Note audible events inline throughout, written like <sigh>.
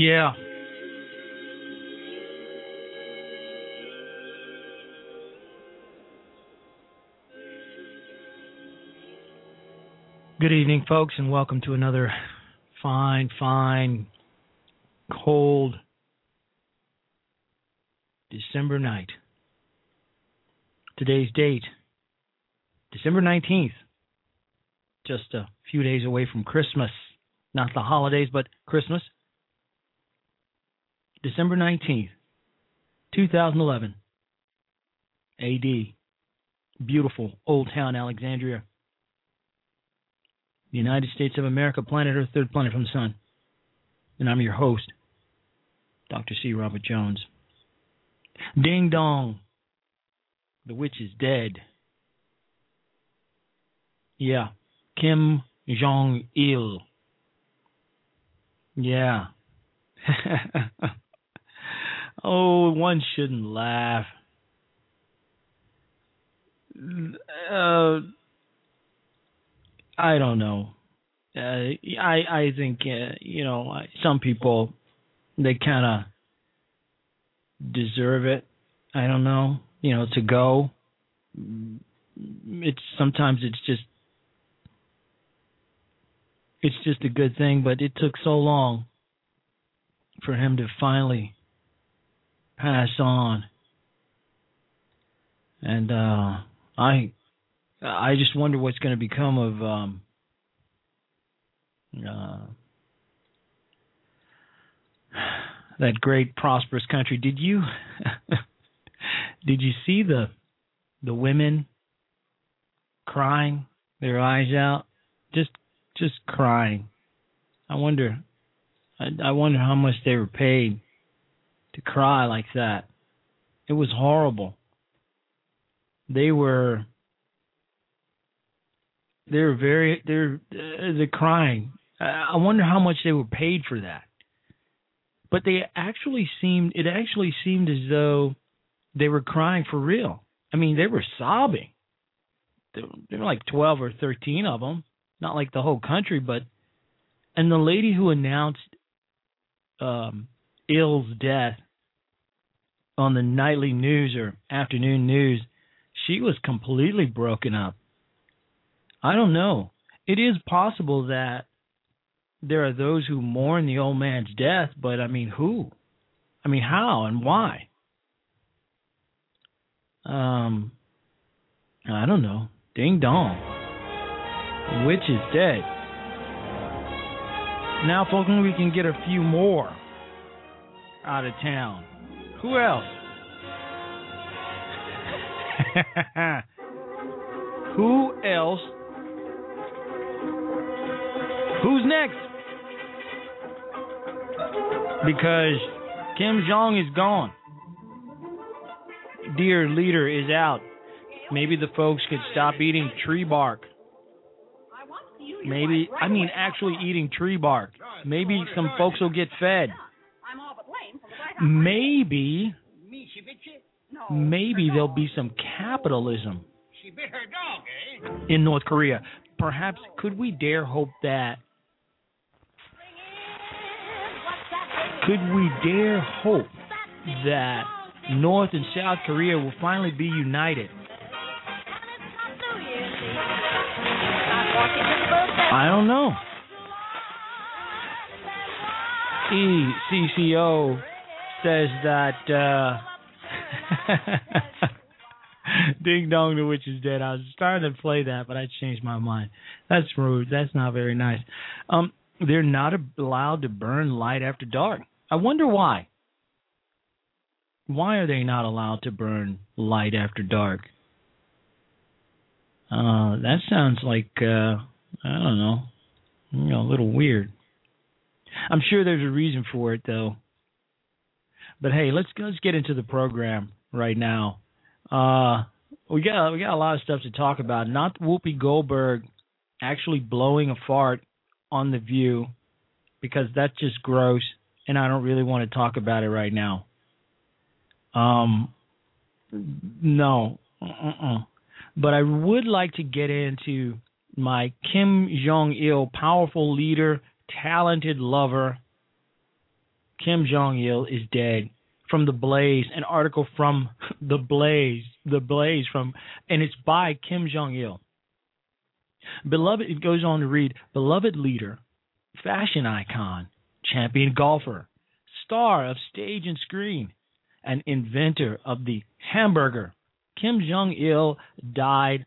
Yeah. Good evening, folks, and welcome to another fine, fine, cold December night. Today's date, December 19th, just a few days away from Christmas. Not the holidays, but Christmas. December 19th, 2011 AD. Beautiful Old Town Alexandria. The United States of America, planet Earth, third planet from the sun. And I'm your host, Dr. C. Robert Jones. Ding dong. The witch is dead. Yeah. Kim Jong Il. Yeah. <laughs> oh, one shouldn't laugh. Uh, I don't know. Uh, I I think uh, you know some people they kind of deserve it. I don't know. You know to go. It's sometimes it's just it's just a good thing, but it took so long for him to finally pass on. And uh I I just wonder what's going to become of um uh that great prosperous country. Did you <laughs> did you see the the women crying their eyes out just just crying. I wonder I, I wonder how much they were paid to cry like that. It was horrible. They were they were very they're uh, the crying. I wonder how much they were paid for that. But they actually seemed it actually seemed as though they were crying for real. I mean, they were sobbing. There, there were like 12 or 13 of them, not like the whole country, but and the lady who announced um Il's death on the nightly news or afternoon news, she was completely broken up. I don't know. It is possible that there are those who mourn the old man's death, but I mean, who? I mean, how and why? Um, I don't know. Ding dong. The witch is dead. Now, folks, we can get a few more out of town. Who else? <laughs> Who else? Who's next? Because Kim Jong is gone. Dear leader is out. Maybe the folks could stop eating tree bark. Maybe, I mean, actually eating tree bark. Maybe some folks will get fed. Maybe, maybe there'll be some capitalism in North Korea. Perhaps, could we dare hope that? Could we dare hope that North and South Korea will finally be united? I don't know. ECCO says that uh <laughs> Ding dong, the witch is dead. I was starting to play that, but I changed my mind. That's rude. That's not very nice. Um, they're not allowed to burn light after dark. I wonder why. Why are they not allowed to burn light after dark? Uh, that sounds like uh, I don't know, you know, a little weird. I'm sure there's a reason for it though. But hey, let's let's get into the program right now. Uh, we got we got a lot of stuff to talk about. Not Whoopi Goldberg actually blowing a fart on the View because that's just gross, and I don't really want to talk about it right now. Um, no, uh-uh. but I would like to get into my Kim Jong Il, powerful leader, talented lover. Kim Jong Il is dead from the Blaze, an article from <laughs> the Blaze, the Blaze from, and it's by Kim Jong Il. Beloved, it goes on to read, beloved leader, fashion icon, champion golfer, star of stage and screen, and inventor of the hamburger. Kim Jong Il died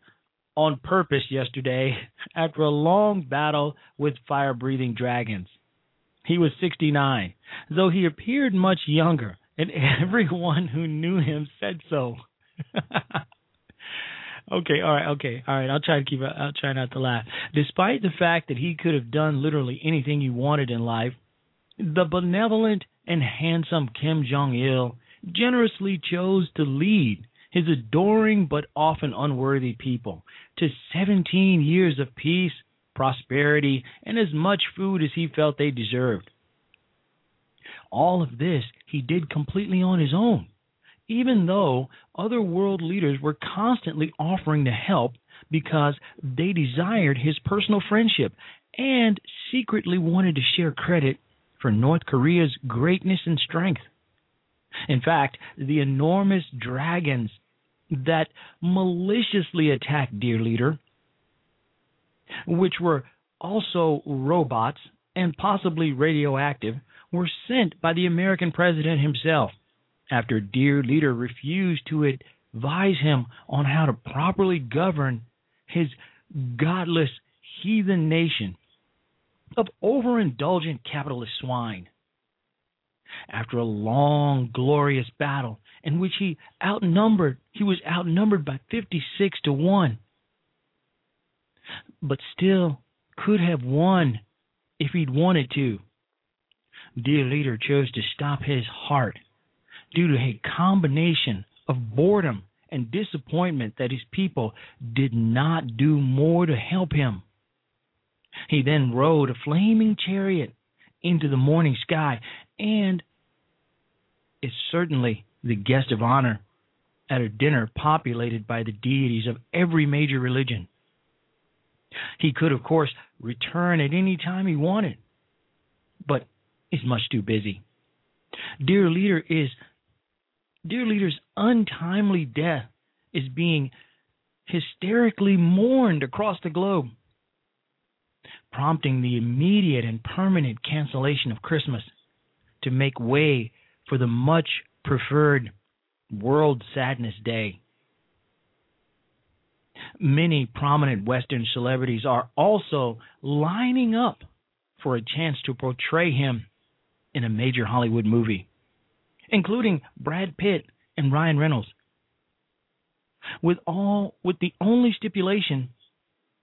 on purpose yesterday <laughs> after a long battle with fire breathing dragons. He was 69, though he appeared much younger and <laughs> everyone who knew him said so. <laughs> Okay, all right, okay, all right. I'll try to keep. I'll try not to laugh. Despite the fact that he could have done literally anything he wanted in life, the benevolent and handsome Kim Jong Il generously chose to lead his adoring but often unworthy people to 17 years of peace, prosperity, and as much food as he felt they deserved. All of this he did completely on his own, even though other world leaders were constantly offering to help because they desired his personal friendship and secretly wanted to share credit for North Korea's greatness and strength. In fact, the enormous dragons that maliciously attacked Dear Leader, which were also robots and possibly radioactive, were sent by the American president himself after Dear Leader refused to advise him on how to properly govern his godless heathen nation of overindulgent capitalist swine. After a long, glorious battle in which he outnumbered, he was outnumbered by 56 to 1, but still could have won if he'd wanted to. Dear Leader chose to stop his heart due to a combination of boredom and disappointment that his people did not do more to help him. He then rode a flaming chariot into the morning sky and is certainly the guest of honor at a dinner populated by the deities of every major religion. He could, of course, return at any time he wanted, but is much too busy. Dear leader is dear leader's untimely death is being hysterically mourned across the globe, prompting the immediate and permanent cancellation of Christmas to make way for the much preferred World Sadness Day. Many prominent Western celebrities are also lining up for a chance to portray him in a major Hollywood movie, including Brad Pitt and Ryan Reynolds. With all with the only stipulation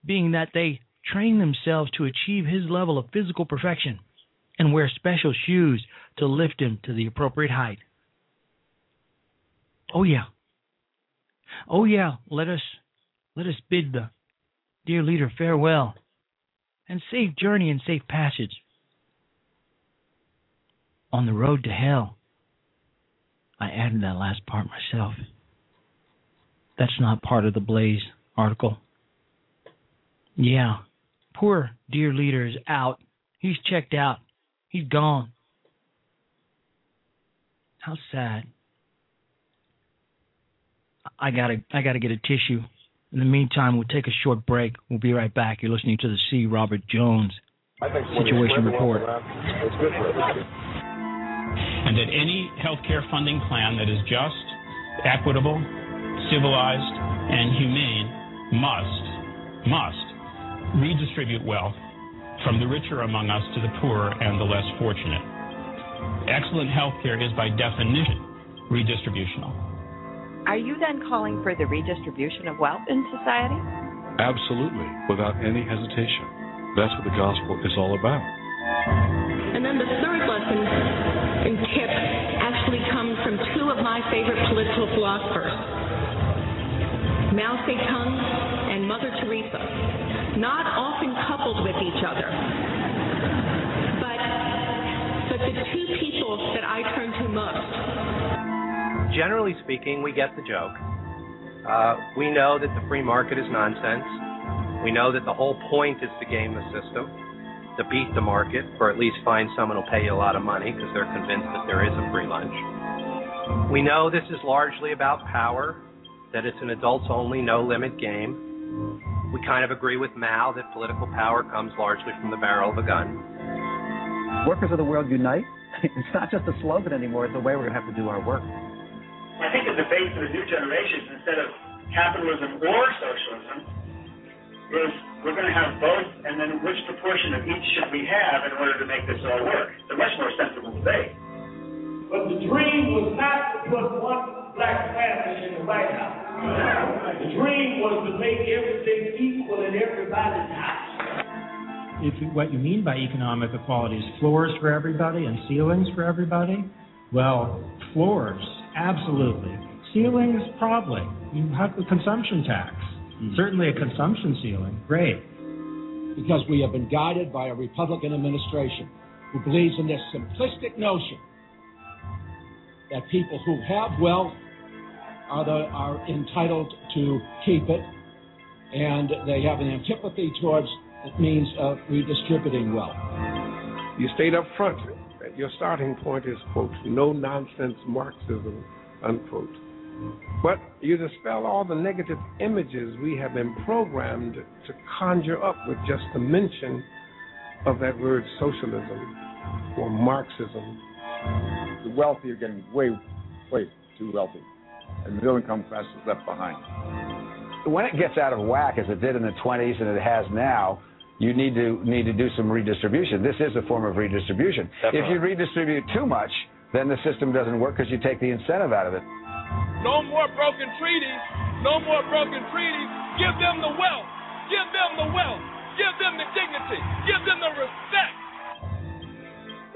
being that they train themselves to achieve his level of physical perfection and wear special shoes to lift him to the appropriate height. Oh yeah. Oh yeah, let us let us bid the dear leader farewell and safe journey and safe passage on the road to hell. I added that last part myself. That's not part of the Blaze article. Yeah, poor dear leader is out. He's checked out. He's gone. How sad. I gotta I gotta get a tissue. In the meantime, we'll take a short break. We'll be right back. You're listening to the C. Robert Jones Situation Report. and that any healthcare funding plan that is just, equitable, civilized, and humane must, must redistribute wealth from the richer among us to the poor and the less fortunate. Excellent healthcare is by definition redistributional. Are you then calling for the redistribution of wealth in society? Absolutely, without any hesitation. That's what the gospel is all about. And then the third lesson and tip actually comes from two of my favorite political philosophers, Mao Zedong and Mother Teresa. Not often coupled with each other, but but the two people that I turn to most. Generally speaking, we get the joke. Uh, we know that the free market is nonsense. We know that the whole point is to game the system, to beat the market, or at least find someone who'll pay you a lot of money because they're convinced that there is a free lunch. We know this is largely about power, that it's an adults only, no limit game. We kind of agree with Mao that political power comes largely from the barrel of a gun. Workers of the world unite. <laughs> It's not just a slogan anymore, it's the way we're going to have to do our work. I think the debate for the new generations, instead of capitalism or socialism, is we're going to have both, and then which proportion of each should we have in order to make this all work? It's a much more sensible debate. But the dream was not to put one black family in the White House. The dream was to make everything equal in everybody's house. If what you mean by economic equality is floors for everybody and ceilings for everybody, well, floors, absolutely. Ceilings, probably. You have the consumption tax. Hmm. Certainly a consumption ceiling. Great. Because we have been guided by a Republican administration who believes in this simplistic notion that people who have wealth are, the, are entitled to keep it, and they have an antipathy towards the means of redistributing wealth. You stayed up front that your starting point is, quote, no nonsense Marxism, unquote. But you dispel all the negative images we have been programmed to conjure up with just the mention of that word socialism or Marxism. The wealthy are getting way, way too wealthy, and the middle income class is left behind. When it gets out of whack, as it did in the 20s and it has now, you need to need to do some redistribution. This is a form of redistribution. If you redistribute too much, then the system doesn't work because you take the incentive out of it. No more broken treaties. No more broken treaties. Give them the wealth. Give them the wealth. Give them the dignity. Give them the respect.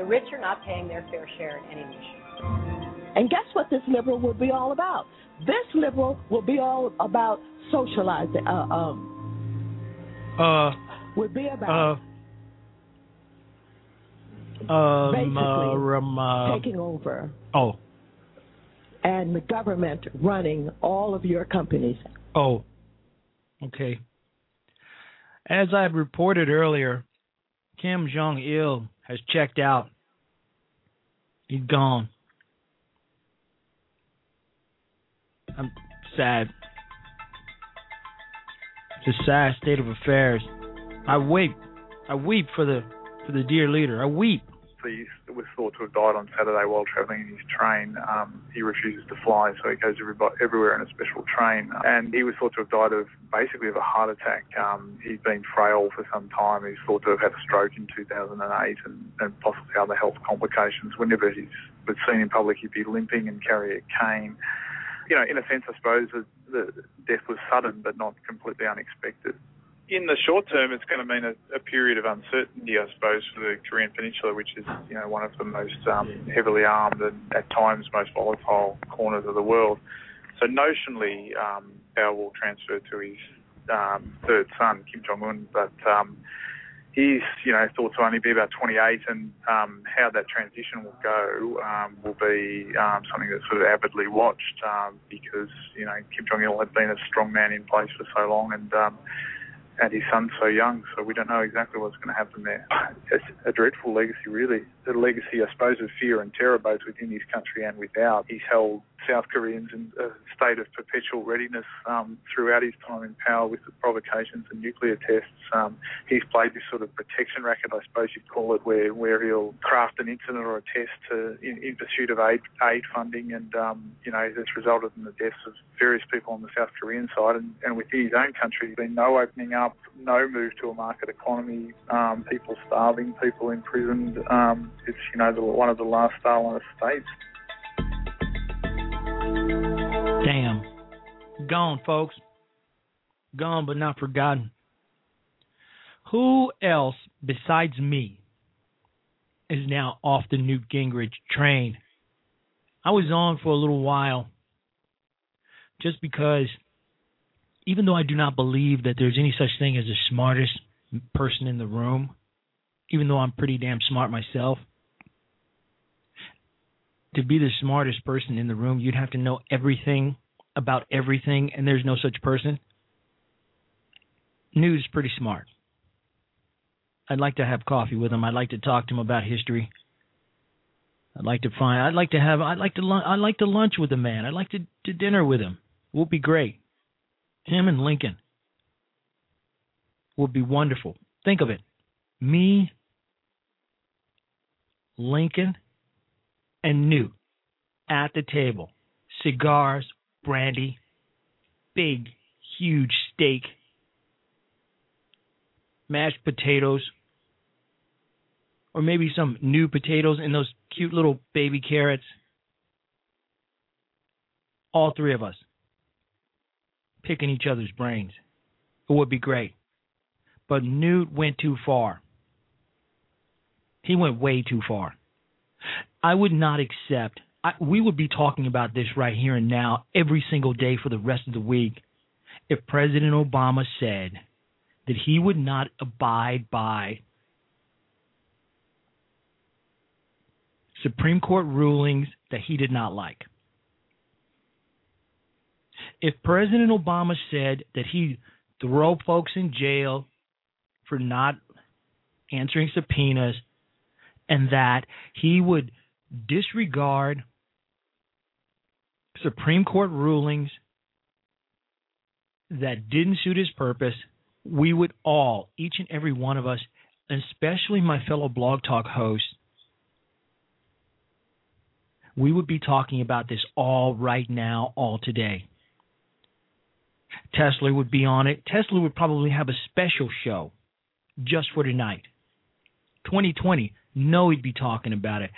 The rich are not paying their fair share in any nation. And guess what this liberal will be all about? This liberal will be all about socializing. Uh, um, Uh, would be about uh, um, Basically, uh, um, uh, taking over oh, and the government running all of your companies. oh, okay. As I reported earlier, Kim Jong Il has checked out. He's gone. I'm sad. It's a sad state of affairs. I weep. I weep for the for the dear leader. I weep. He was thought to have died on Saturday while travelling in his train. Um, he refuses to fly, so he goes everywhere in a special train. And he was thought to have died of basically of a heart attack. Um, he'd been frail for some time. He's thought to have had a stroke in 2008 and, and possibly other health complications. Whenever he's been seen in public, he'd be limping and carry a cane. You know, in a sense, I suppose the, the death was sudden but not completely unexpected in the short term, it's going to mean a, a, period of uncertainty, I suppose, for the Korean Peninsula, which is, you know, one of the most um, heavily armed and at times most volatile corners of the world. So notionally, um, will transfer to his um, third son, Kim Jong Un, but um, he's, you know, thought to only be about 28, and um, how that transition will go um, will be something that's sort of avidly watched because, you know, Kim Jong Il had been a strong man in place for so long, and and his son's so young, so we don't know exactly what's going to happen there. It's a dreadful legacy, really. A legacy, I suppose, of fear and terror both within his country and without. He's held South Koreans in a state of perpetual readiness um, throughout his time in power with the provocations and nuclear tests. Um, he's played this sort of protection racket, I suppose you'd call it, where, where he'll craft an incident or a test to, in, in pursuit of aid, aid funding, and um, you know that's resulted in the deaths of various people on the South Korean side, and, and within his own country, there's been no opening up, no move to a market economy, um, people starving, people imprisoned. Um, it's you know the, one of the last Stalinist states. Damn. Gone, folks. Gone but not forgotten. Who else besides me is now off the Newt Gingrich train? I was on for a little while just because even though I do not believe that there's any such thing as the smartest person in the room, even though I'm pretty damn smart myself, to be the smartest person in the room, you'd have to know everything about everything, and there's no such person. Newt is pretty smart. I'd like to have coffee with him. I'd like to talk to him about history. I'd like to find. I'd like to have. I'd like to. I'd like to lunch with the man. I'd like to to dinner with him. It would be great. Him and Lincoln would be wonderful. Think of it. Me, Lincoln, and Newt at the table. Cigars, brandy, big, huge steak, mashed potatoes, or maybe some new potatoes and those cute little baby carrots. All three of us. picking each other's brains. It would be great. But Newt went too far. He went way too far. I would not accept. I, we would be talking about this right here and now every single day for the rest of the week if President Obama said that he would not abide by Supreme Court rulings that he did not like. If President Obama said that he'd throw folks in jail for not answering subpoenas and that he would disregard Supreme Court rulings that didn't suit his purpose, we would all, each and every one of us, especially my fellow Blog Talk hosts, we would be talking about this all right now, all today. Tesla would be on it. Tesla would probably have a special show just for tonight. 2020, know he'd be talking about it.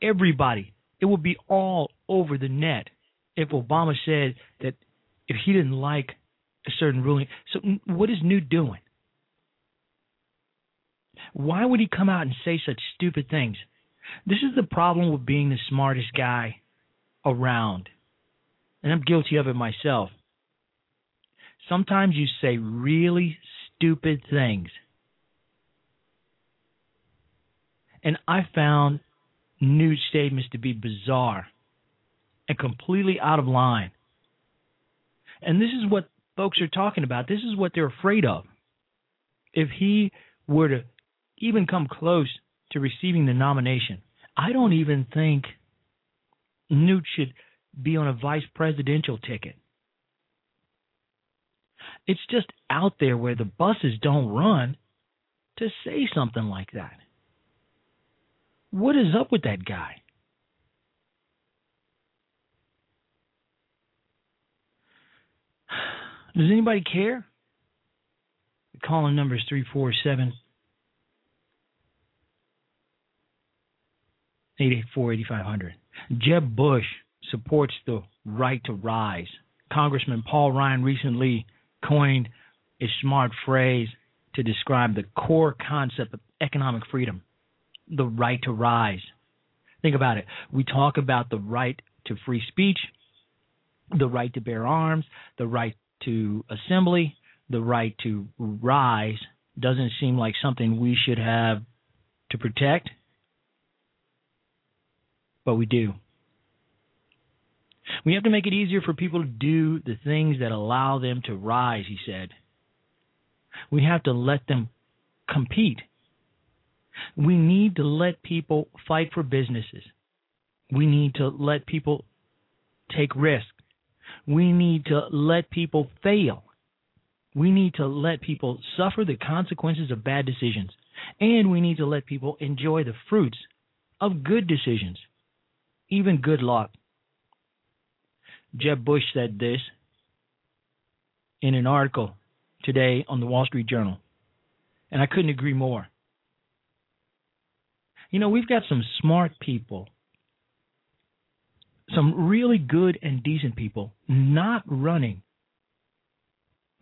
Everybody, it would be all over the net if Obama said that if he didn't like a certain ruling. So, what is Newt doing? Why would he come out and say such stupid things? This is the problem with being the smartest guy around. And I'm guilty of it myself. Sometimes you say really stupid things. And I found Newt's statements to be bizarre and completely out of line. And this is what folks are talking about. This is what they're afraid of. If he were to even come close to receiving the nomination, I don't even think Newt should be on a vice presidential ticket. It's just out there where the buses don't run to say something like that. What is up with that guy? Does anybody care? The calling number is 347 884 8500. Jeb Bush supports the right to rise. Congressman Paul Ryan recently coined a smart phrase to describe the core concept of economic freedom the right to rise. Think about it. We talk about the right to free speech, the right to bear arms, the right to assembly, the right to rise. Doesn't seem like something we should have to protect, but we do. We have to make it easier for people to do the things that allow them to rise, he said. We have to let them compete. We need to let people fight for businesses. We need to let people take risks. We need to let people fail. We need to let people suffer the consequences of bad decisions. And we need to let people enjoy the fruits of good decisions, even good luck. Jeb Bush said this in an article today on the Wall Street Journal, and I couldn't agree more. You know, we've got some smart people, some really good and decent people not running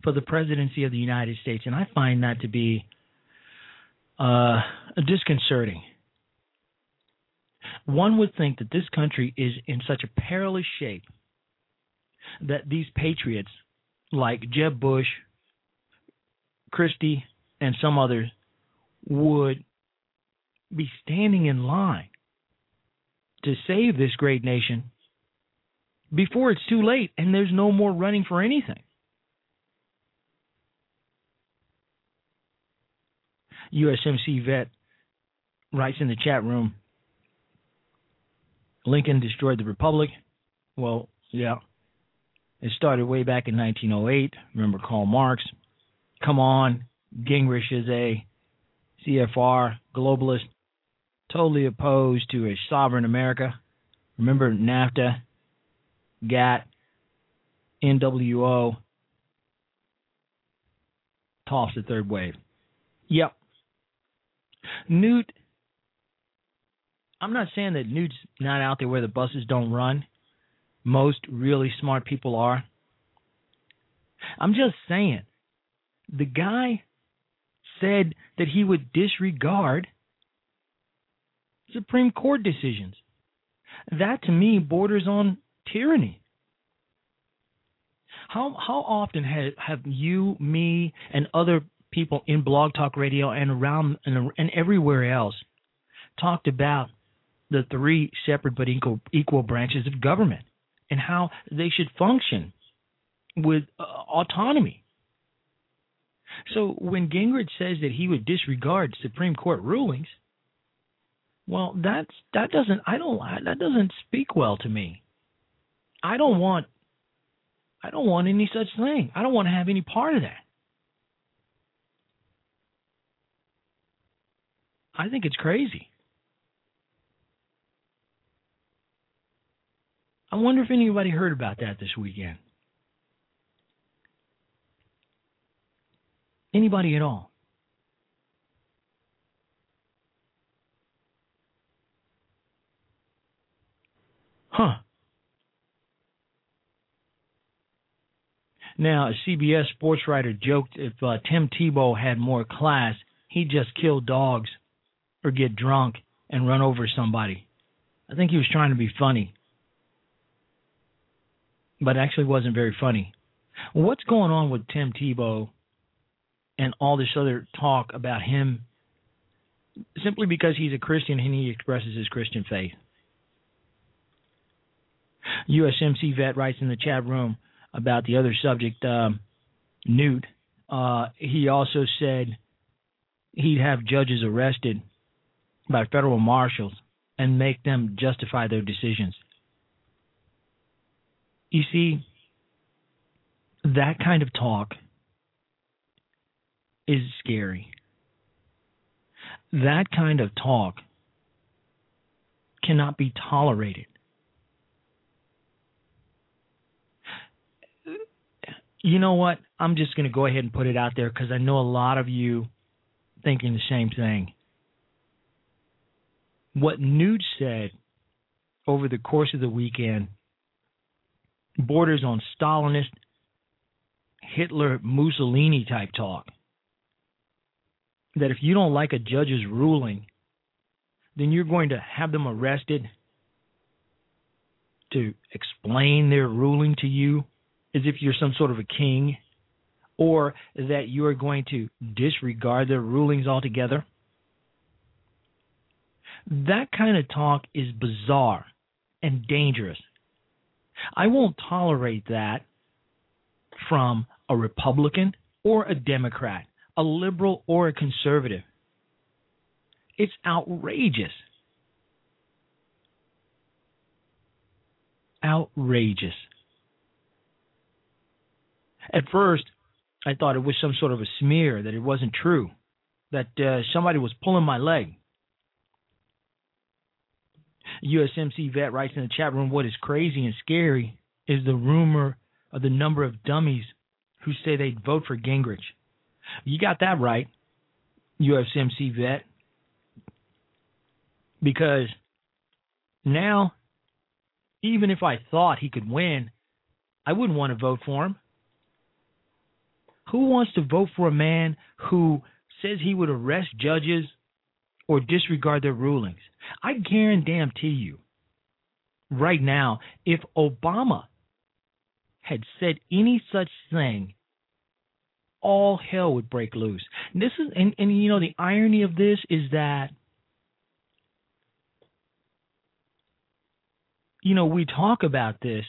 for the presidency of the United States, and I find that to be uh, disconcerting. One would think that this country is in such a perilous shape that these patriots like Jeb Bush, Christie, and some others would be standing in line to save this great nation before it's too late and there's no more running for anything. USMC vet writes in the chat room Lincoln destroyed the Republic. Well, yeah. It started way back in 1908. Remember Karl Marx? Come on. Gingrich is a CFR globalist, totally opposed to a sovereign America. Remember NAFTA, GATT, NWO, toss the third wave. Yep. Newt, I'm not saying that Newt's not out there where the buses don't run. Most really smart people are. I'm just saying. The guy said that he would disregard Supreme Court decisions. That to me borders on tyranny. How how often have have you, me, and other people in Blog Talk Radio and around and, and everywhere else talked about the three separate but equal equal branches of government and how they should function with uh, autonomy. So when Gingrich says that he would disregard Supreme Court rulings, well, that's that doesn't I don't that doesn't speak well to me. I don't want I don't want any such thing. I don't want to have any part of that. I think it's crazy. I wonder if anybody heard about that this weekend. Anybody at all? Huh. Now, a CBS sports writer joked if uh, Tim Tebow had more class, he'd just kill dogs or get drunk and run over somebody. I think he was trying to be funny, but actually wasn't very funny. What's going on with Tim Tebow and all this other talk about him simply because he's a Christian and he expresses his Christian faith? USMC vet writes in the chat room about the other subject, um, Newt. Uh, he also said he'd have judges arrested by federal marshals and make them justify their decisions. You see, that kind of talk is scary. That kind of talk cannot be tolerated. You know what? I'm just going to go ahead and put it out there because I know a lot of you thinking the same thing. What Newt said over the course of the weekend borders on Stalinist, Hitler, Mussolini type talk. That if you don't like a judge's ruling, then you're going to have them arrested to explain their ruling to you as if you're some sort of a king, or that you are going to disregard their rulings altogether. That kind of talk is bizarre and dangerous. I won't tolerate that from a Republican or a Democrat, a liberal or a conservative. It's outrageous. Outrageous. At first, I thought it was some sort of a smear, that it wasn't true, that uh, somebody was pulling my leg. USMC vet writes in the chat room, what is crazy and scary is the rumor of the number of dummies who say they'd vote for Gingrich. You got that right, USMC vet. Because now, even if I thought he could win, I wouldn't want to vote for him. Who wants to vote for a man who says he would arrest judges or disregard their rulings? I guarantee you, right now, if Obama had said any such thing, all hell would break loose. And this is, and, and you know, the irony of this is that, you know, we talk about this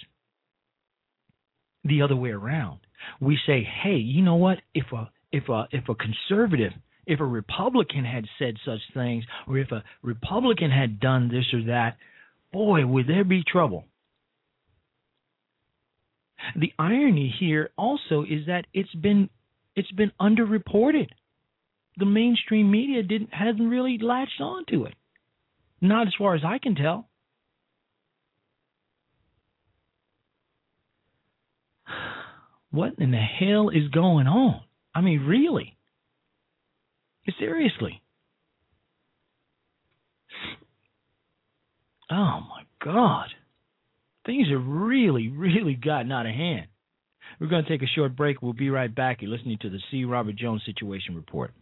the other way around. We say, hey, you know what? If a if a if a conservative if a Republican had said such things, or if a Republican had done this or that, boy, would there be trouble. The irony here also is that it's been it's been underreported. The mainstream media didn't hasn't really latched on to it. Not as far as I can tell. What in the hell is going on? I mean, really? Seriously. Oh my God. Things have really, really gotten out of hand. We're going to take a short break. We'll be right back. You're listening to the C. Robert Jones Situation Report.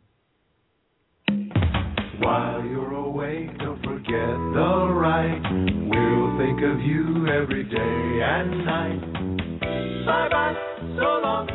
While you're away, don't forget the right. We'll think of you every day and night. Bye bye, so long,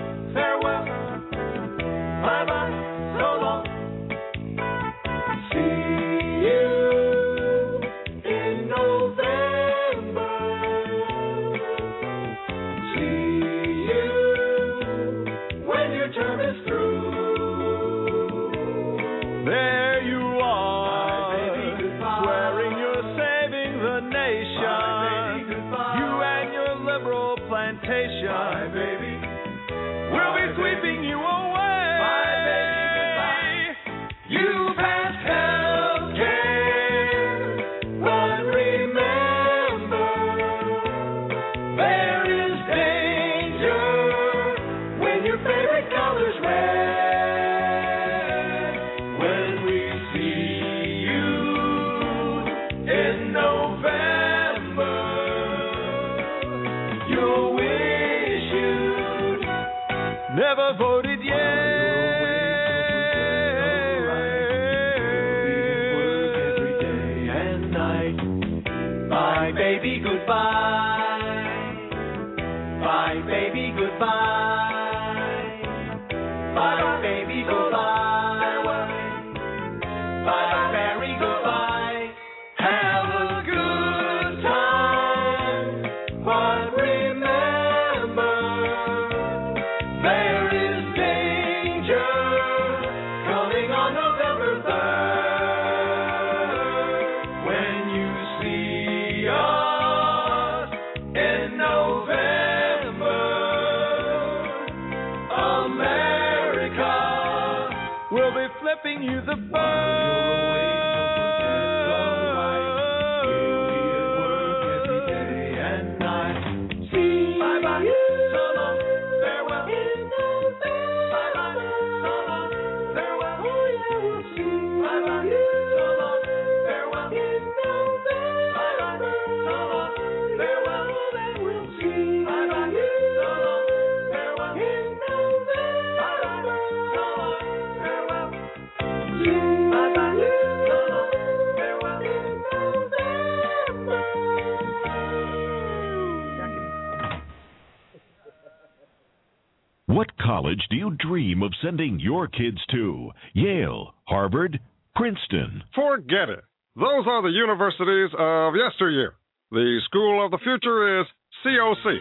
college do you dream of sending your kids to? Yale, Harvard, Princeton. Forget it. Those are the universities of yesteryear. The school of the future is COC.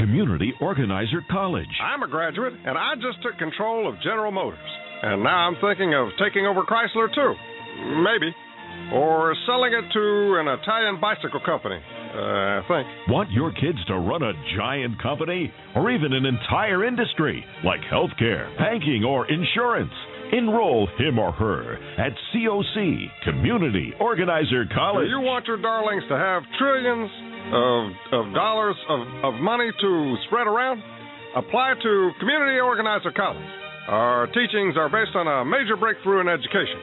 Community Organizer College. I'm a graduate, and I just took control of General Motors. And now I'm thinking of taking over Chrysler, too. Maybe. Or selling it to an Italian bicycle company, uh, I think. Want your kids to run a giant company or even an entire industry like healthcare, banking, or insurance? Enroll him or her at COC, Community Organizer College. Do you want your darlings to have trillions of, of dollars of, of money to spread around? Apply to Community Organizer College. Our teachings are based on a major breakthrough in education.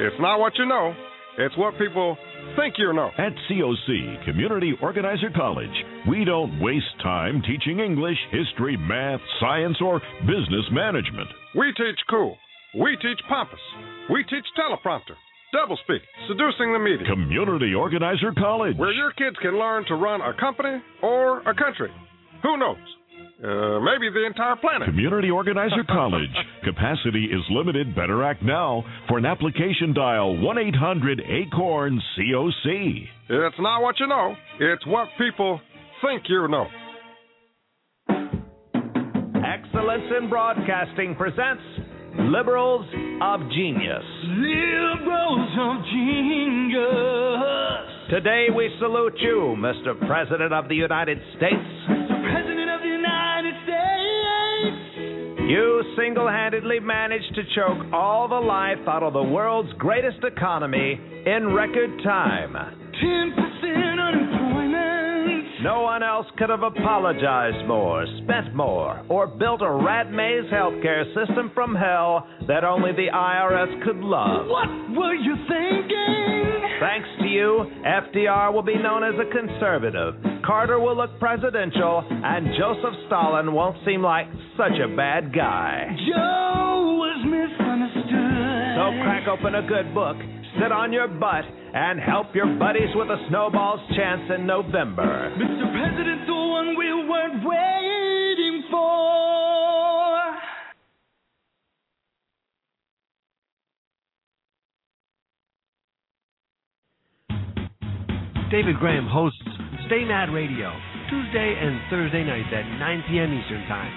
It's not what you know, it's what people think you know. At COC, Community Organizer College, we don't waste time teaching English, history, math, science, or business management. We teach cool. We teach pompous. We teach teleprompter, doublespeak, seducing the media. Community Organizer College. Where your kids can learn to run a company or a country. Who knows? Uh, maybe the entire planet. Community Organizer <laughs> College. Capacity is limited. Better act now. For an application, dial 1 800 ACORN COC. It's not what you know, it's what people think you know. Excellence in Broadcasting presents Liberals of Genius. Liberals of genius. Today we salute you, Mr. President of the United States. You single handedly managed to choke all the life out of the world's greatest economy in record time. 10% unemployment. No one else could have apologized more, spent more, or built a rat maze healthcare system from hell that only the IRS could love. What were you thinking? Thanks to you, FDR will be known as a conservative. Carter will look presidential, and Joseph Stalin won't seem like such a bad guy. Joe was misunderstood. So crack open a good book, sit on your butt, and help your buddies with a snowball's chance in November. Mr. President, the one we weren't waiting for. David Graham hosts Stay Mad Radio, Tuesday and Thursday nights at 9 p.m. Eastern Time.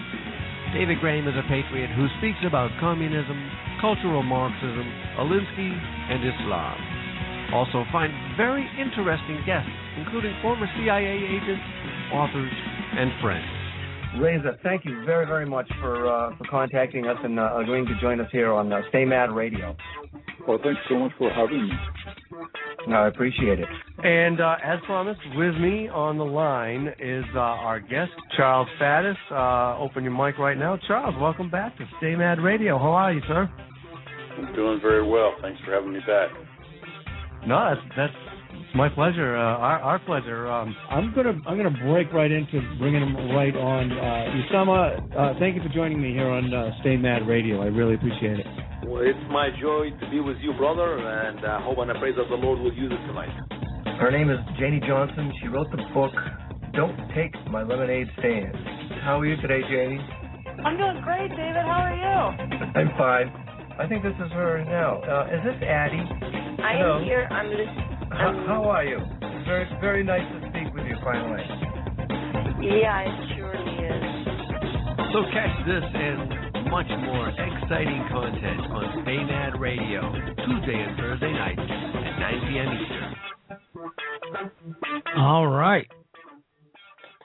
David Graham is a patriot who speaks about communism, cultural Marxism, Alinsky, and Islam. Also find very interesting guests, including former CIA agents, authors, and friends. Reza, thank you very, very much for uh, for contacting us and uh, agreeing to join us here on uh, Stay Mad Radio. Well, thanks so much for having me. No, I appreciate it. And uh, as promised, with me on the line is uh, our guest, Charles Faddis. Uh, open your mic right now. Charles, welcome back to Stay Mad Radio. How are you, sir? I'm doing very well. Thanks for having me back. No, that's, that's my pleasure. Uh, our, our pleasure. Um, I'm gonna I'm gonna break right into bringing him right on. Uh, Usama, uh, thank you for joining me here on uh, Stay Mad Radio. I really appreciate it. Well, it's my joy to be with you, brother, and I hope and I pray that the Lord will use it tonight. Her name is Janie Johnson. She wrote the book Don't Take My Lemonade Stand. How are you today, Janie? I'm doing great, David. How are you? I'm fine. I think this is her now. Uh, is this Addie? I Hello. am here. I'm listening. How, how are you? It's very, very nice to speak with you finally. Yeah, it surely is. so catch this and much more exciting content on Stay Mad Radio, Tuesday and Thursday nights at 9 p.m. Eastern. All right.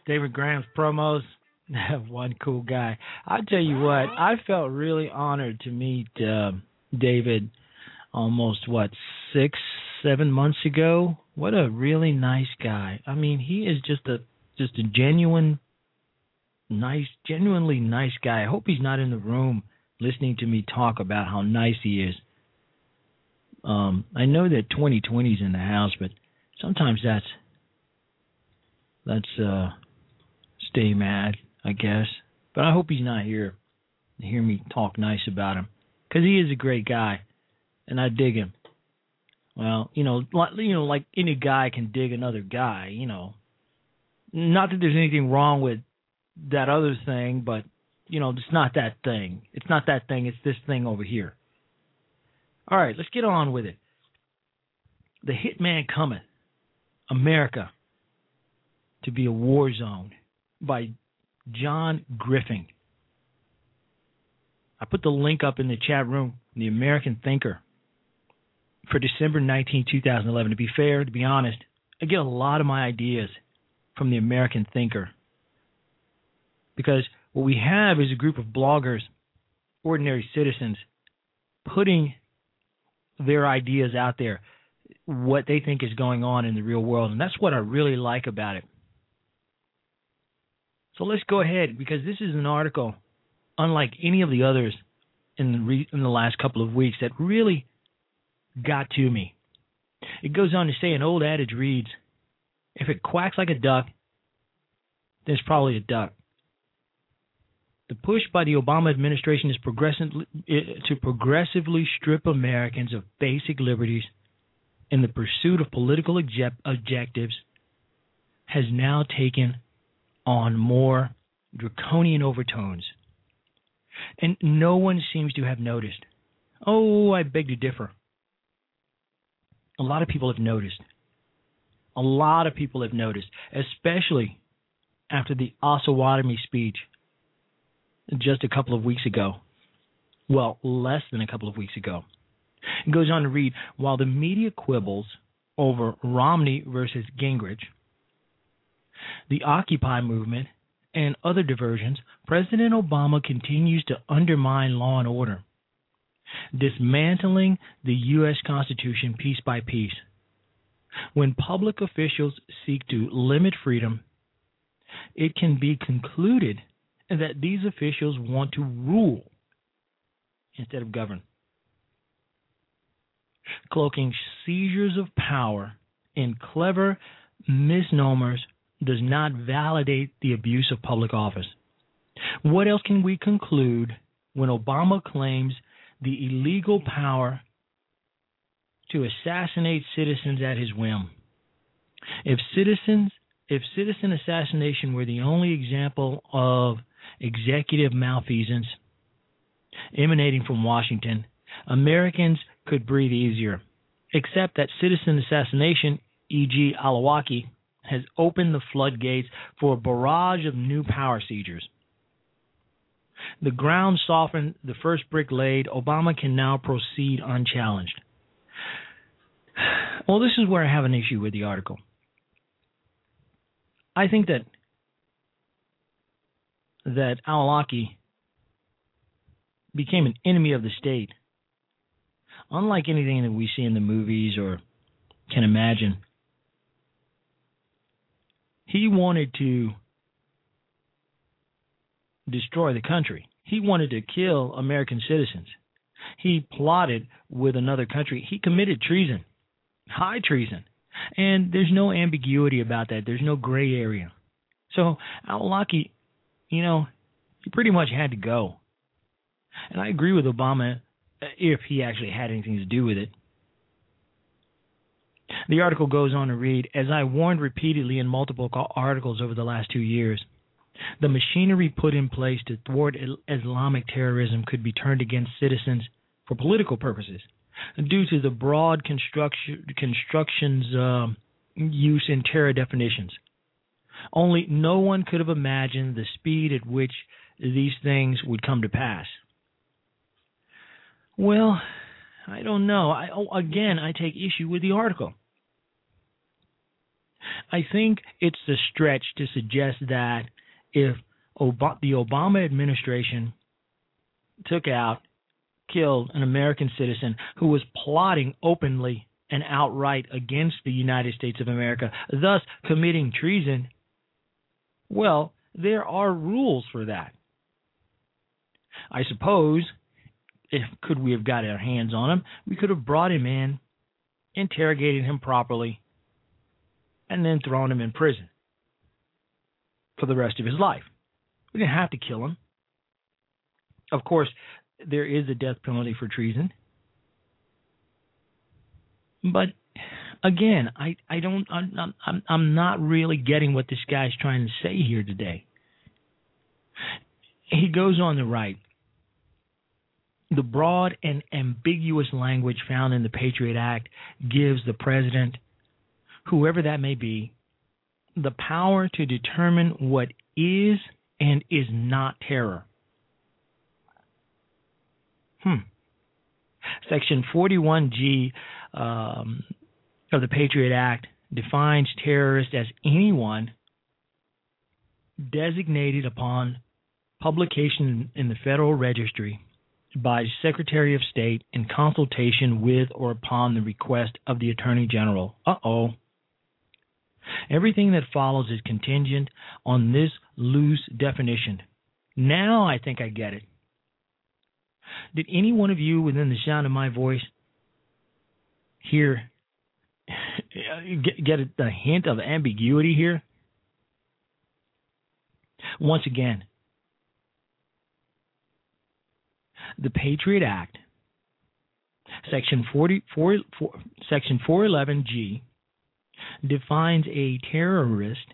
David Graham's promos. <laughs> One cool guy. I tell you what, I felt really honored to meet uh, David almost what six, seven months ago. What a really nice guy. I mean, he is just a just a genuine, nice, genuinely nice guy. I hope he's not in the room listening to me talk about how nice he is. Um, I know that 2020 is in the house, but sometimes that's that's uh stay mad, I guess. But I hope he's not here to hear me talk nice about him because he is a great guy, and I dig him. Well, you know, like, you know, like any guy can dig another guy. You know, not that there's anything wrong with that other thing, but you know, it's not that thing. It's not that thing. It's this thing over here. All right, let's get on with it. The hitman cometh, America, to be a war zone by John Griffing. I put the link up in the chat room, The American Thinker, for December 19, 2011. To be fair, to be honest, I get a lot of my ideas from The American Thinker. Because what we have is a group of bloggers, ordinary citizens, putting their ideas out there, what they think is going on in the real world. And that's what I really like about it. So let's go ahead because this is an article unlike any of the others in the re- in the last couple of weeks that really got to me. It goes on to say an old adage reads, if it quacks like a duck, then it's probably a duck. The push by the Obama administration is to progressively strip Americans of basic liberties in the pursuit of political object- objectives has now taken on more draconian overtones. And no one seems to have noticed. Oh, I beg to differ. A lot of people have noticed. A lot of people have noticed, especially after the Osawatomie speech just a couple of weeks ago. Well, less than a couple of weeks ago. It goes on to read while the media quibbles over Romney versus Gingrich, the Occupy movement, and other diversions, President Obama continues to undermine law and order, dismantling the U.S. Constitution piece by piece. When public officials seek to limit freedom it can be concluded that these officials want to rule instead of govern. Cloaking seizures of power in clever misnomers does not validate the abuse of public office. What else can we conclude when Obama claims the illegal power to assassinate citizens at his whim? If citizens if citizen assassination were the only example of executive malfeasance emanating from Washington, Americans could breathe easier. Except that citizen assassination, e.g., Al-Awlaki, has opened the floodgates for a barrage of new power seizures. The ground softened, the first brick laid, Obama can now proceed unchallenged. Well, this is where I have an issue with the article. I think that that Al-Awlaki became an enemy of the state. Unlike anything that we see in the movies or can imagine, he wanted to destroy the country. He wanted to kill American citizens. He plotted with another country. He committed treason, high treason. And there's no ambiguity about that. There's no gray area. So Al-Awlaki, you know, he pretty much had to go. And I agree with Obama uh, if he actually had anything to do with it. The article goes on to read As I warned repeatedly in multiple articles over the last two years, the machinery put in place to thwart Islamic terrorism could be turned against citizens for political purposes due to the broad construction, construction's uh, use in terror definitions. Only no one could have imagined the speed at which these things would come to pass. Well, I don't know. I, oh, again, I take issue with the article. I think it's a stretch to suggest that if Ob- the Obama administration took out, killed an American citizen who was plotting openly and outright against the United States of America, thus committing treason, well, there are rules for that. I suppose if could we have got our hands on him, we could have brought him in, interrogated him properly, and then thrown him in prison for the rest of his life. We didn't have to kill him. Of course, there is a death penalty for treason. But again, I, I don't I'm, I'm I'm not really getting what this guy's trying to say here today. He goes on to write the broad and ambiguous language found in the Patriot Act gives the president, whoever that may be, the power to determine what is and is not terror. Hmm. Section 41G um, of the Patriot Act defines terrorist as anyone designated upon publication in the Federal Registry by Secretary of State in consultation with or upon the request of the Attorney General. Uh oh. Everything that follows is contingent on this loose definition. Now I think I get it. Did any one of you within the sound of my voice hear <laughs> get, a hint of ambiguity here? Once again, the Patriot Act, Section 44, Section 411G, defines a terrorist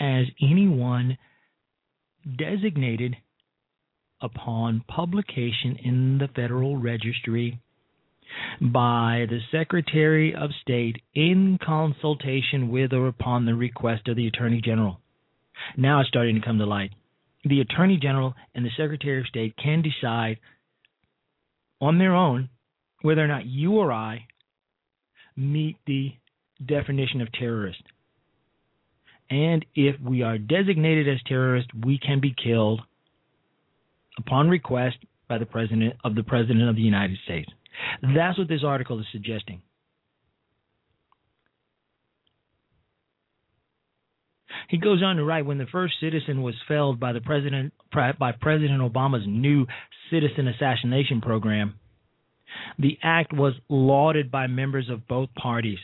as anyone designated upon publication in the Federal Registry by the Secretary of State in consultation with or upon the request of the Attorney General. Now it's starting to come to light. The Attorney General and the Secretary of State can decide on their own whether or not you or I meet the definition of terrorist. And if we are designated as terrorists, we can be killed upon request by the president of the president of the United States. That's what this article is suggesting. He goes on to write when the first citizen was felled by the president by President Obama's new citizen assassination program, the act was lauded by members of both parties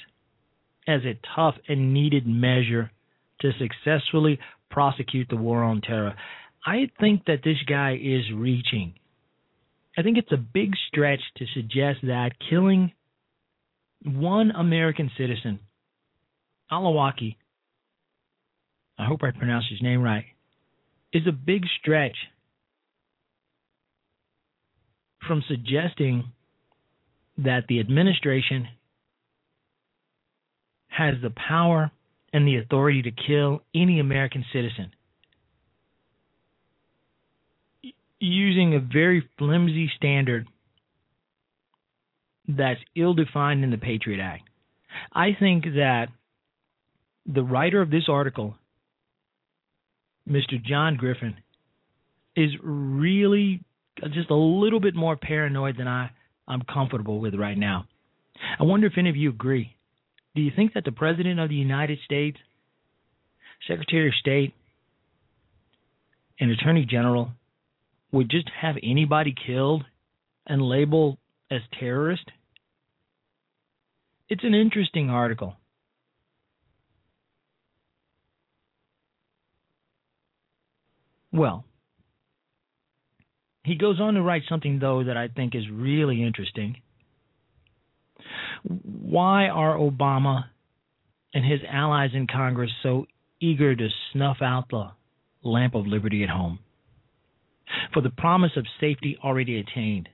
as a tough and needed measure to successfully prosecute the war on terror. I think that this guy is reaching. I think it's a big stretch to suggest that killing one American citizen, Al-Awlaki, I hope I pronounced his name right, is a big stretch from suggesting that the administration has the power and the authority to kill any American citizen using a very flimsy standard that's ill defined in the Patriot Act. I think that the writer of this article, Mr. John Griffing, is really just a little bit more paranoid than I, I'm comfortable with right now. I wonder if any of you agree. Do you think that the President of the United States, Secretary of State, and Attorney General would just have anybody killed and labeled as terrorist? It's an interesting article. Well, he goes on to write something, though, that I think is really interesting. Why are Obama and his allies in Congress so eager to snuff out the lamp of liberty at home? For the promise of safety already attained.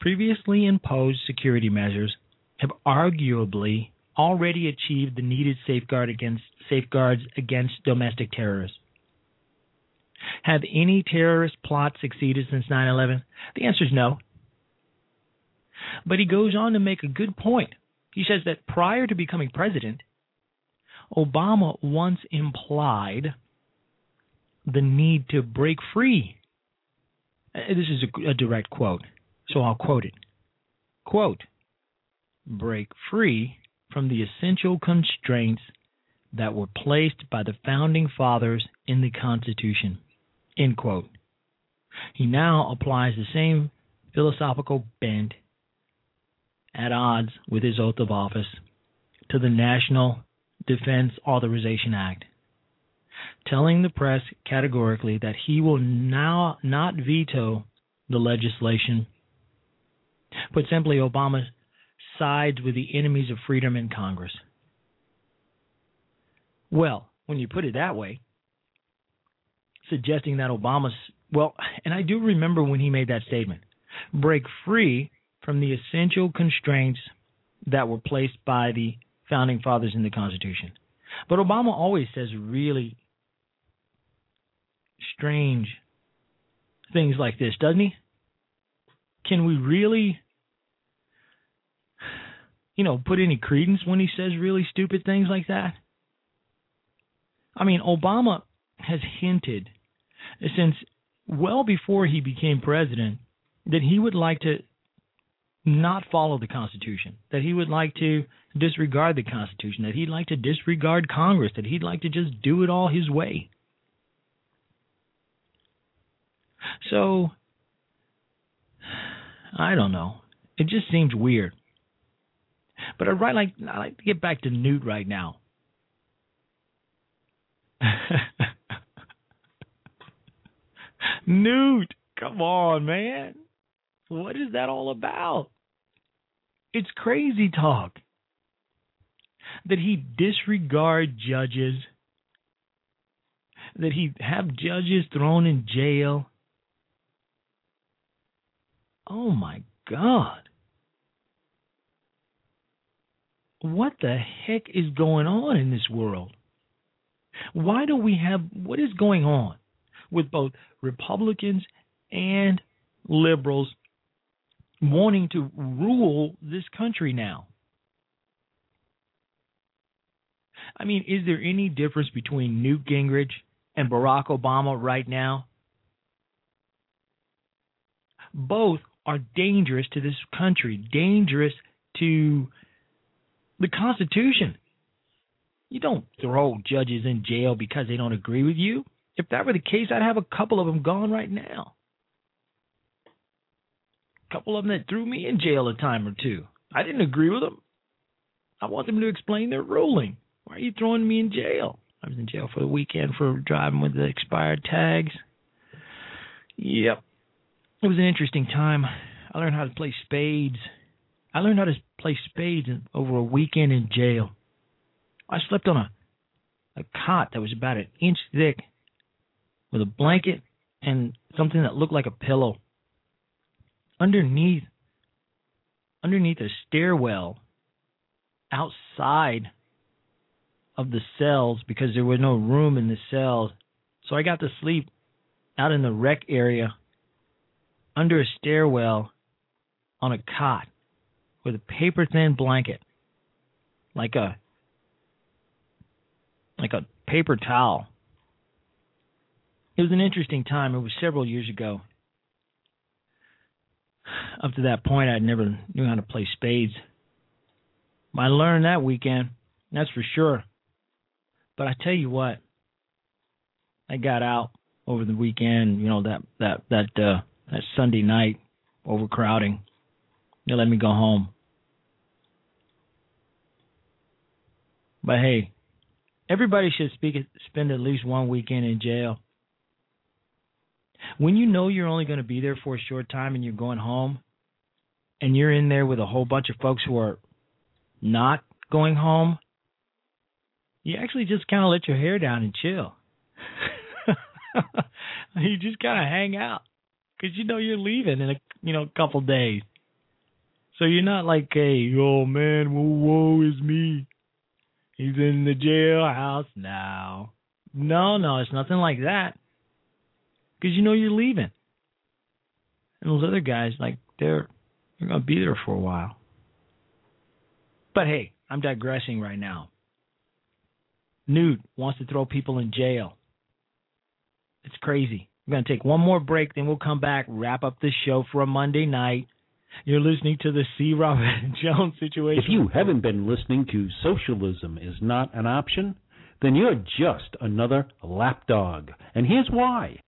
Previously imposed security measures have arguably already achieved the needed safeguard against safeguards against domestic terrorists. Have any terrorist plots succeeded since 9 11? The answer is no. But he goes on to make a good point. He says that prior to becoming president, Obama once implied the need to break free. Uh, This is a, a direct quote, so I'll quote it. Quote, break free from the essential constraints that were placed by the founding fathers in the Constitution. End quote. He now applies the same philosophical bent at odds with his oath of office to the National Defense Authorization Act, telling the press categorically that he will now not veto the legislation, but simply Obama sides with the enemies of freedom in Congress. Well, when you put it that way, suggesting that Obama's, well, and I do remember when he made that statement break free from the essential constraints that were placed by the founding fathers in the Constitution. But Obama always says really strange things like this, doesn't he? Can we really, you know, put any credence when he says really stupid things like that? I mean, Obama has hinted since well before he became president that he would like to not follow the Constitution, that he would like to disregard the Constitution, that he'd like to disregard Congress, that he'd like to just do it all his way. So, I don't know. It just seems weird. But I'd right like I like to get back to Newt right now. <laughs> Newt, come on, man. What is that all about? It's crazy talk. That he disregard judges, that he have judges thrown in jail. Oh my God. What the heck is going on in this world? Why do we have what is going on with both Republicans and liberals wanting to rule this country now? I mean, is there any difference between Newt Gingrich and Barack Obama right now? Both are dangerous to this country, dangerous to the Constitution. You don't throw judges in jail because they don't agree with you. If that were the case, I'd have a couple of them gone right now. A couple of them that threw me in jail a time or two. I didn't agree with them. I want them to explain their ruling. Why are you throwing me in jail? I was in jail for the weekend for driving with the expired tags. Yep. It was an interesting time. I learned how to play spades. I learned how to play spades over a weekend in jail. I slept on a a cot that was about an inch thick with a blanket and something that looked like a pillow. Underneath underneath a stairwell outside of the cells because there was no room in the cells. So I got to sleep out in the rec area under a stairwell on a cot with a paper thin blanket like a like a paper towel. It was an interesting time. It was several years ago. Up to that point, I never knew how to play spades. I learned that weekend, that's for sure. But I tell you what, I got out over the weekend. You know that that that uh, that Sunday night overcrowding. They let me go home. But hey, everybody should speak, spend at least one weekend in jail. When you know you're only going to be there for a short time and you're going home, and you're in there with a whole bunch of folks who are not going home, you actually just kind of let your hair down and chill. <laughs> you just kind of hang out because you know you're leaving in a you know couple days. So you're not like, hey, oh man, woe, is me. He's in the jailhouse now. No, no, it's nothing like that. Because you know you're leaving. And those other guys, like, they're they're gonna be there for a while. But hey, I'm digressing right now. Newt wants to throw people in jail. It's crazy. We're to take one more break, then we'll come back, wrap up the show for a Monday night. You're listening to the C. Robert <laughs> Jones situation. If you haven't been listening to Socialism is Not an Option, then you're just another lapdog. And here's why.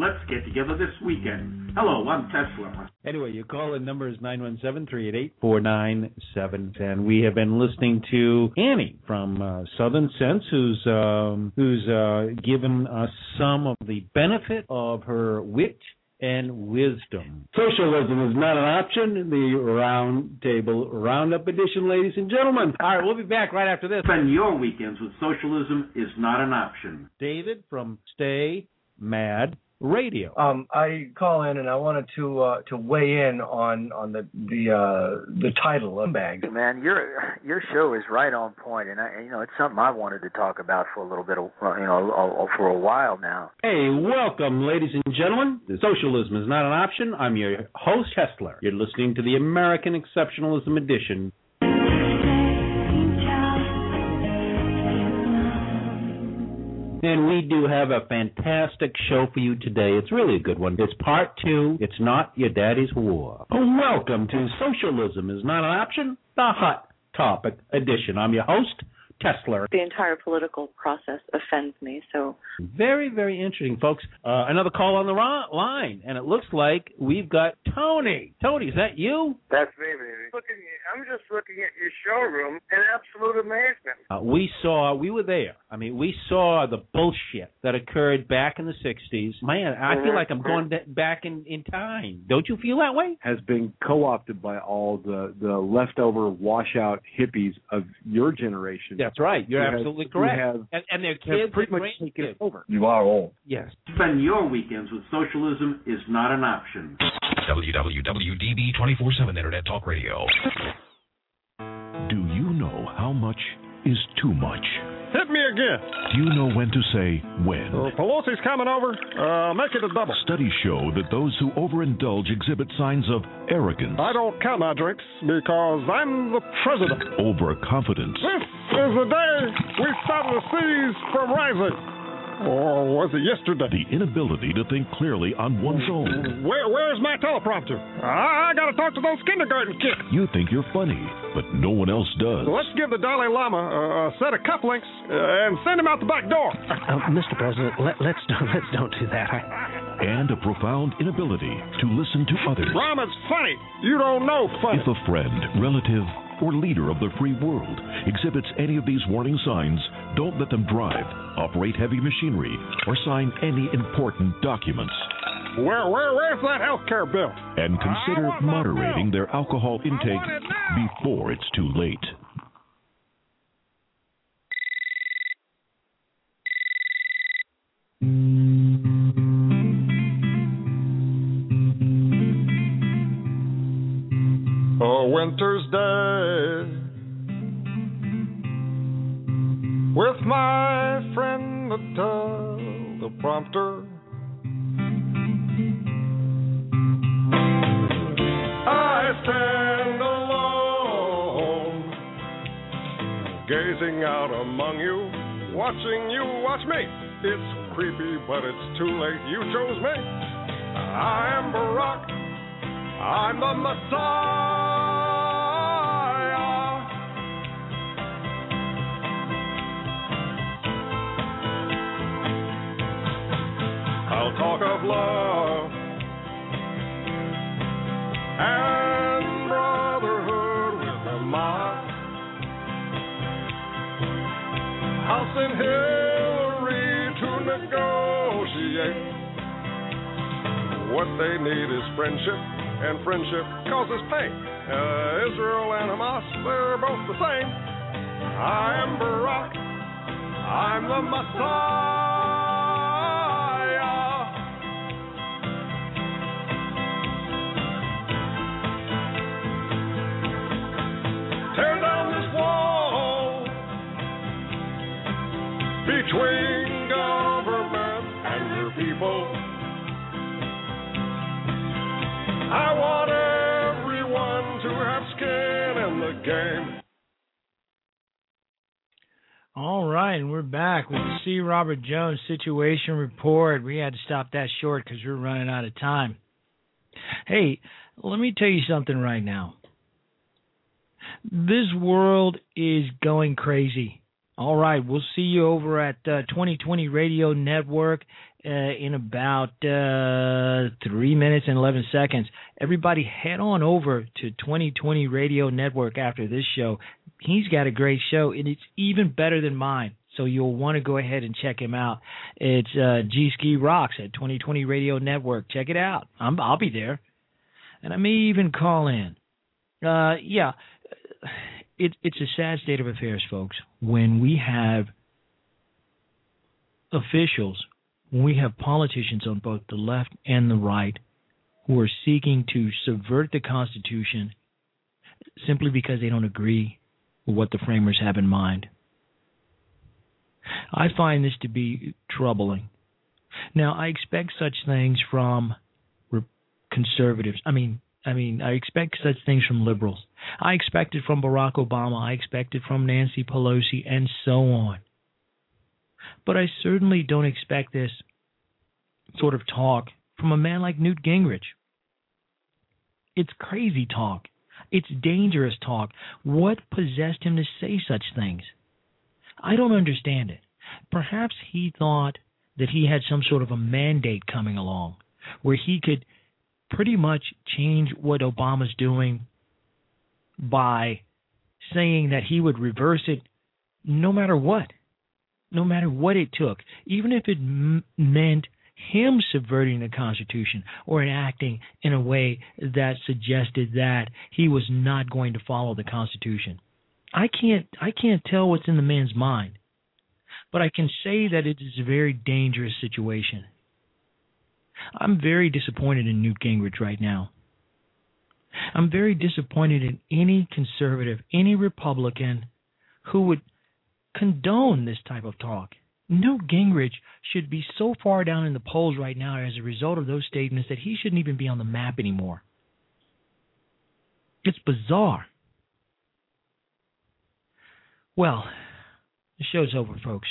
Let's get together this weekend. Hello, I'm Tesla. Anyway, your call in number is 917-388-4977. And we have been listening to Annie from uh, Southern Sense, who's um, who's uh, given us some of the benefit of her wit and wisdom. Socialism is not an option. The round table roundup edition, ladies and gentlemen. All right, we'll be back right after this. Spend your weekends with socialism is not an option. David from Stay Mad Radio. Um, I call in and I wanted to uh, to weigh in on on the the uh, the title of bag. Man, your your show is right on point, and I, you know it's something I wanted to talk about for a little bit, of, uh, you know, for a while now. Hey, welcome, ladies and gentlemen. Socialism is not an option. I'm your host, Hessler. You're listening to the American Exceptionalism Edition. And we do have a fantastic show for you today. It's really a good one. It's part two. It's not your daddy's war. Oh, welcome to Socialism is Not an Option, the Hot Topic Edition. I'm your host, Tesla. The entire political process offends me. So Very, very interesting, folks. Uh, another call on the ro- line, and it looks like we've got Tony. Tony, is that you? That's me, baby. Looking, I'm just looking at your showroom in absolute amazement. Uh, we saw, we were there. I mean, we saw the bullshit that occurred back in the 60s. Man, I feel Mhm. like I'm going back in, in time. Don't you feel that way? has been co-opted by all the the leftover washout hippies of your generation. That's right. You're who absolutely who correct. have- and, and their have kids pretty much taken grandkids. it over. You are old. Yes. Spend your weekends with socialism is not an option. WWWDB 24/7 Internet Talk Radio. Do you know how much is too much? Hit me again. Do you know when to say when? Uh, Pelosi's coming over. Uh, make it a double. Studies show that those who overindulge exhibit signs of arrogance, I don't count my drinks because I'm the president. overconfidence, This is the day we stop the seas from rising. Or was it yesterday? The inability to think clearly on one's own. Where, where's my teleprompter? I, I got to talk to those kindergarten kids. You think you're funny, but no one else does. Let's give the Dalai Lama a, a set of cufflinks uh, and send him out the back door. Uh, Mr. President, let, let's don't <laughs> let's don't do that. I, And a profound inability to listen to others. Rama's funny. You don't know funny. If a friend, relative, or leader of the free world exhibits any of these warning signs, don't let them drive, operate heavy machinery, or sign any important documents. Where, where, where's that health care bill? And consider moderating their alcohol intake before it's too late. A winter's day with my friend the teleprompter. I stand alone, gazing out among you, watching you watch me. It's creepy, but it's too late. You chose me. I am Barack. I'm the Messiah. Talk of love and brotherhood with a mob. I'll send Hillary to negotiate. What they need is friendship, and friendship causes pain. Uh, Israel and Hamas, they're both the same. I am Barack. I'm the Messiah. Between government and your people. I want everyone to have skin in the game. All right, and we're back with the C. Robert Jones situation report. We had to stop that short because we're running out of time. Hey, let me tell you something right now. This world is going crazy. All right, we'll see you over at uh, 2020 Radio Network uh, in about uh, three minutes and 11 seconds. Everybody, head on over to 2020 Radio Network after this show. He's got a great show, and it's even better than mine. So you'll want to go ahead and check him out. It's uh, G Ski Rocks at 2020 Radio Network. Check it out. I'm, I'll be there, and I may even call in. Uh, yeah, it, it's a sad state of affairs, folks, when we have officials, when we have politicians on both the left and the right who are seeking to subvert the Constitution simply because they don't agree with what the framers have in mind. I find this to be troubling. Now, I expect such things from conservatives. I mean, I mean, I expect such things from liberals. I expect it from Barack Obama. I expect it from Nancy Pelosi, and so on. But I certainly don't expect this sort of talk from a man like Newt Gingrich. It's crazy talk. It's dangerous talk. What possessed him to say such things? I don't understand it. Perhaps he thought that he had some sort of a mandate coming along where he could pretty much change what Obama's doing by saying that he would reverse it no matter what, no matter what it took, even if it m- meant him subverting the Constitution or enacting in a way that suggested that he was not going to follow the Constitution. I can't I can't tell what's in the man's mind, but I can say that it is a very dangerous situation. I'm very disappointed in Newt Gingrich right now. I'm very disappointed in any conservative, any Republican who would condone this type of talk. Newt Gingrich should be so far down in the polls right now as a result of those statements that he shouldn't even be on the map anymore. It's bizarre. Well, the show's over, folks.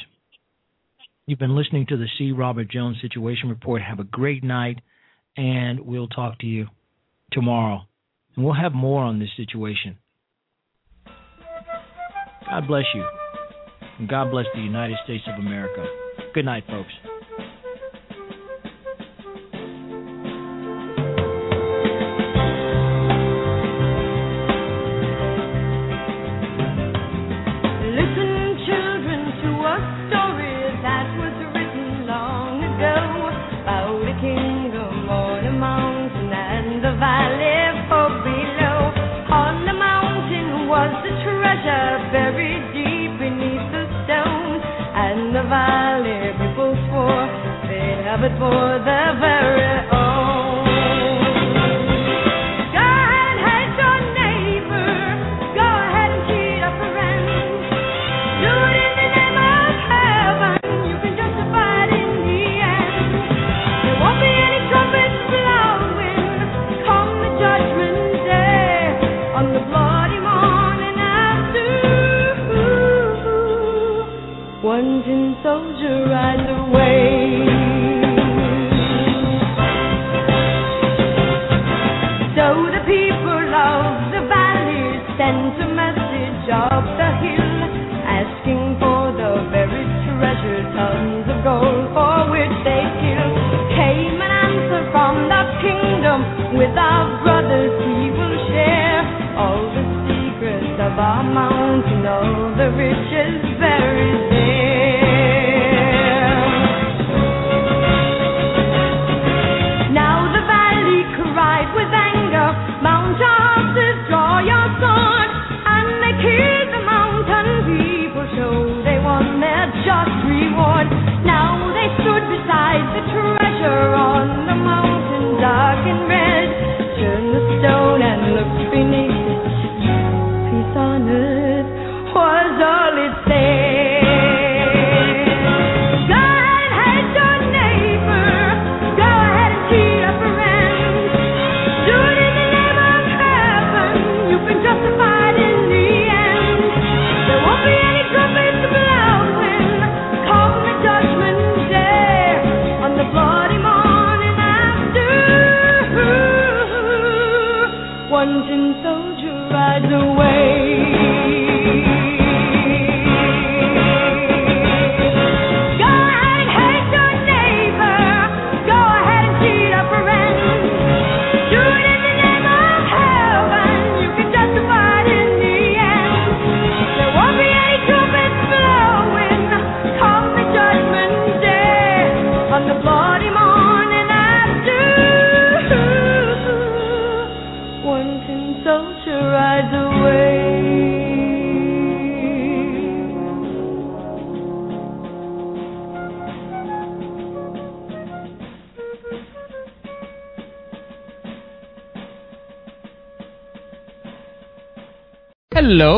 You've been listening to the C. Robert Jones Situation Report. Have a great night, and we'll talk to you tomorrow. And we'll have more on this situation. God bless you. And God bless the United States of America. Good night, folks. Won their just reward. Now they stood beside the treasure